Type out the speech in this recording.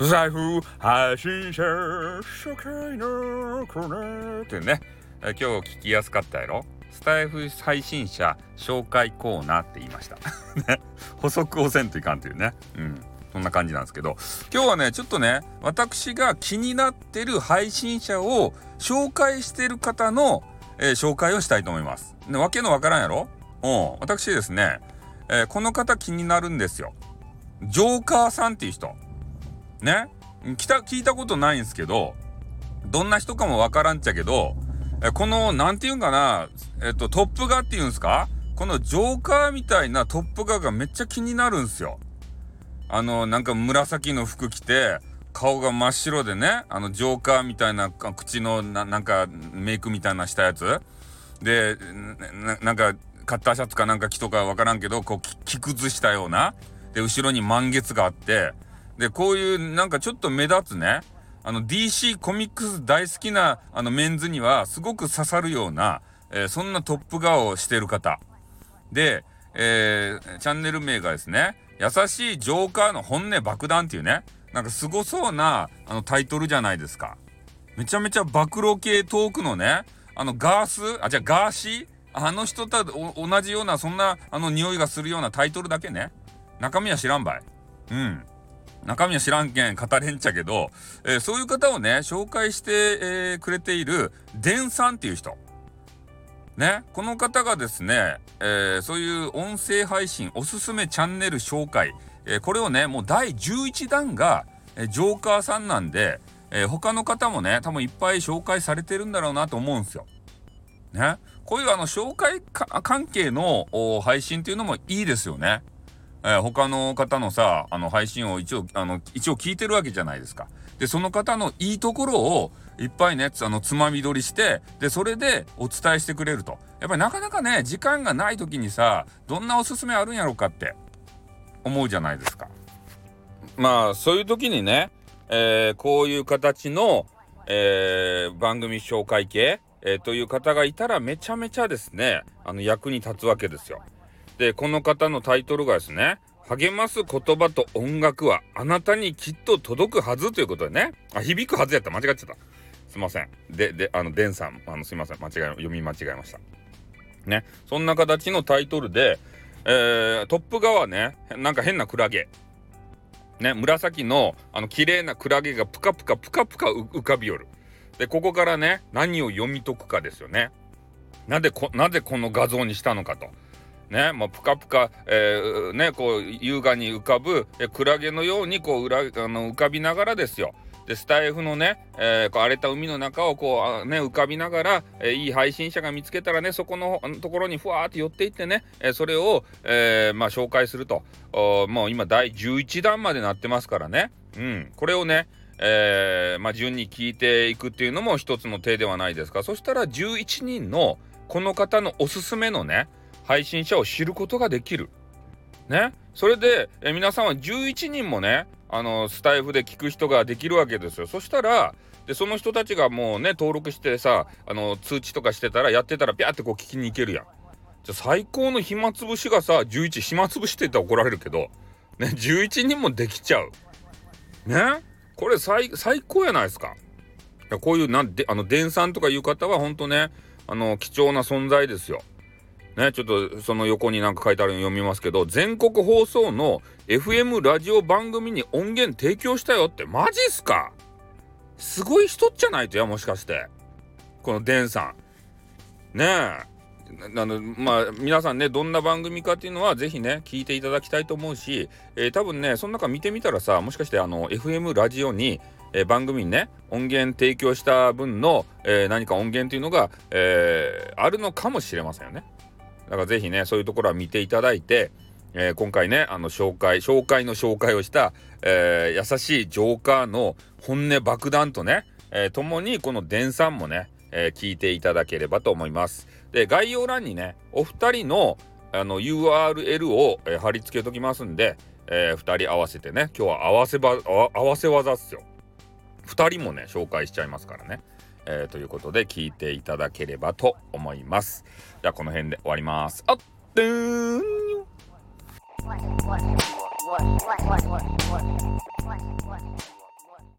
財布配信者初回のコーナーってね、今日聞きやすかったやろ？スタイフ配信者紹介コーナーって言いました。ね。補足をせんといかんというね。うん。そんな感じなんですけど。今日はねちょっとね私が気になってる配信者を紹介してる方の、えー、紹介をしたいと思います。でわけのわからんやろ？うん。私ですね、えー、この方気になるんですよ。ジョーカーさんっていう人。ね。来た聞いたことないんですけどどんな人かもわからんっちゃけどこの何て言うんかなえっとトップ画っていうんですか？このジョーカーみたいなトップ画がめっちゃ気になるんすよ。あのなんか紫の服着て顔が真っ白でねあのジョーカーみたいな口のなんかメイクみたいなしたやつ。でなんかカッターシャツかなんか着とかわからんけどこう着崩したような。で後ろに満月があってで、こういうなんかちょっと目立つね、あの DC コミックス大好きなあのメンズにはすごく刺さるような、えー、そんなトップ画をしてる方。で、えー、チャンネル名がですね、優しいジョーカーの本音爆弾っていうね、なんかすごそうなあのタイトルじゃないですか。めちゃめちゃ暴露系トークのね、あのガース、あ、じゃあガーシー？あの人と同じような、そんなあの匂いがするようなタイトルだけね。中身は知らんばい。うん。中身は知らんけん語れんちゃけど、えー、そういう方をね紹介して、えー、くれているデンさんっていう人ねこの方がですね、えー、そういう音声配信おすすめチャンネル紹介、えこれをねもう第11弾が、えジョーカーさんなんで、え他の方もね多分いっぱい紹介されてるんだろうなと思うんですよ。ねこういうあの紹介関係の配信っていうのもいいですよね。えー、他の方のさ、あの配信を一応、あの、一応聞いてるわけじゃないですか。で、その方のいいところをいっぱいね、あの、つまみ撮りして、で、それでお伝えしてくれると。やっぱりなかなかね、時間がない時にさ、どんなおすすめあるんやろうかって思うじゃないですか。まあ、そういう時にね、えー、こういう形の、えー、番組紹介系、え、という方がいたらめちゃめちゃですね、あの、役に立つわけですよ。で、この方のタイトルがですね、励ます言葉と音楽はあなたにきっと届くはずということでね。あ、響くはずやった。間違っちゃった。すいません。で、で、あの、デンさん、あの、すいません。間違い、読み間違えました。ね。そんな形のタイトルで、えー、トップ側はね、なんか変なクラゲ。ね、紫の、あの、綺麗なクラゲがプカプカプカプカ浮かびよる。で、ここからね、何を読み解くかですよね。なぜこ、なぜこの画像にしたのかと。ね、もうぷかぷか、えー、ね、こう優雅に浮かぶ、クラゲのようにこう裏あの浮かびながらですよ。でスタイフのね、えー、こう荒れた海の中をこうね浮かびながら、えー、いい配信者が見つけたらねそこのところにふわーって寄っていってね、えー、それを、えまあ、紹介すると。もう今第11弾までなってますからね、うん、これをねえまあ、順に聞いていくっていうのも一つの手ではないですか。そしたら11人のこの方のおすすめのね配信者を知ることができる。ね。それで、え皆さんは11人もね、あの、スタイフで聞く人ができるわけですよ。そしたら、で、その人たちがもうね、登録してさ、あの、通知とかしてたら、やってたら、ピャってこう聞きに行けるやん。じゃ最高の暇つぶしがさ、11、暇つぶしって言ったら怒られるけど、ね、11人もできちゃう。ねこれ最、最高やないですか。こういう、なんで、あの、電産とかいう方は、ほんとね、あの、貴重な存在ですよ。ね、ちょっとその横になんか書いてあるの読みますけど、全国放送の FM ラジオ番組に音源提供したよって、マジっすか？すごい人じゃないとや、もしかして。このデンさん。ねえ。あのまあ皆さんねどんな番組かっていうのは是非ね聞いていただきたいと思うし、えー、多分ねその中見てみたらさもしかしてあの FM ラジオに、えー、番組にね音源提供した分の、えー、何か音源というのが、えあるのかもしれませんよね。だからぜひね、そういうところは見ていただいて、えー、今回ね、あの、紹介、紹介の紹介をした、えー、優しいジョーカーの本音爆弾とね、えー、共にこの電算もね、え聞いていただければと思います。で、概要欄にね、お二人のあの URL を、え貼り付けときますんで、えー、2人合わせてね、今日は合わせば、合わせ技っすよ。2人もね、紹介しちゃいますからね。えー、ということで聞いていただければと思います。じゃあこの辺で終わります。あってーん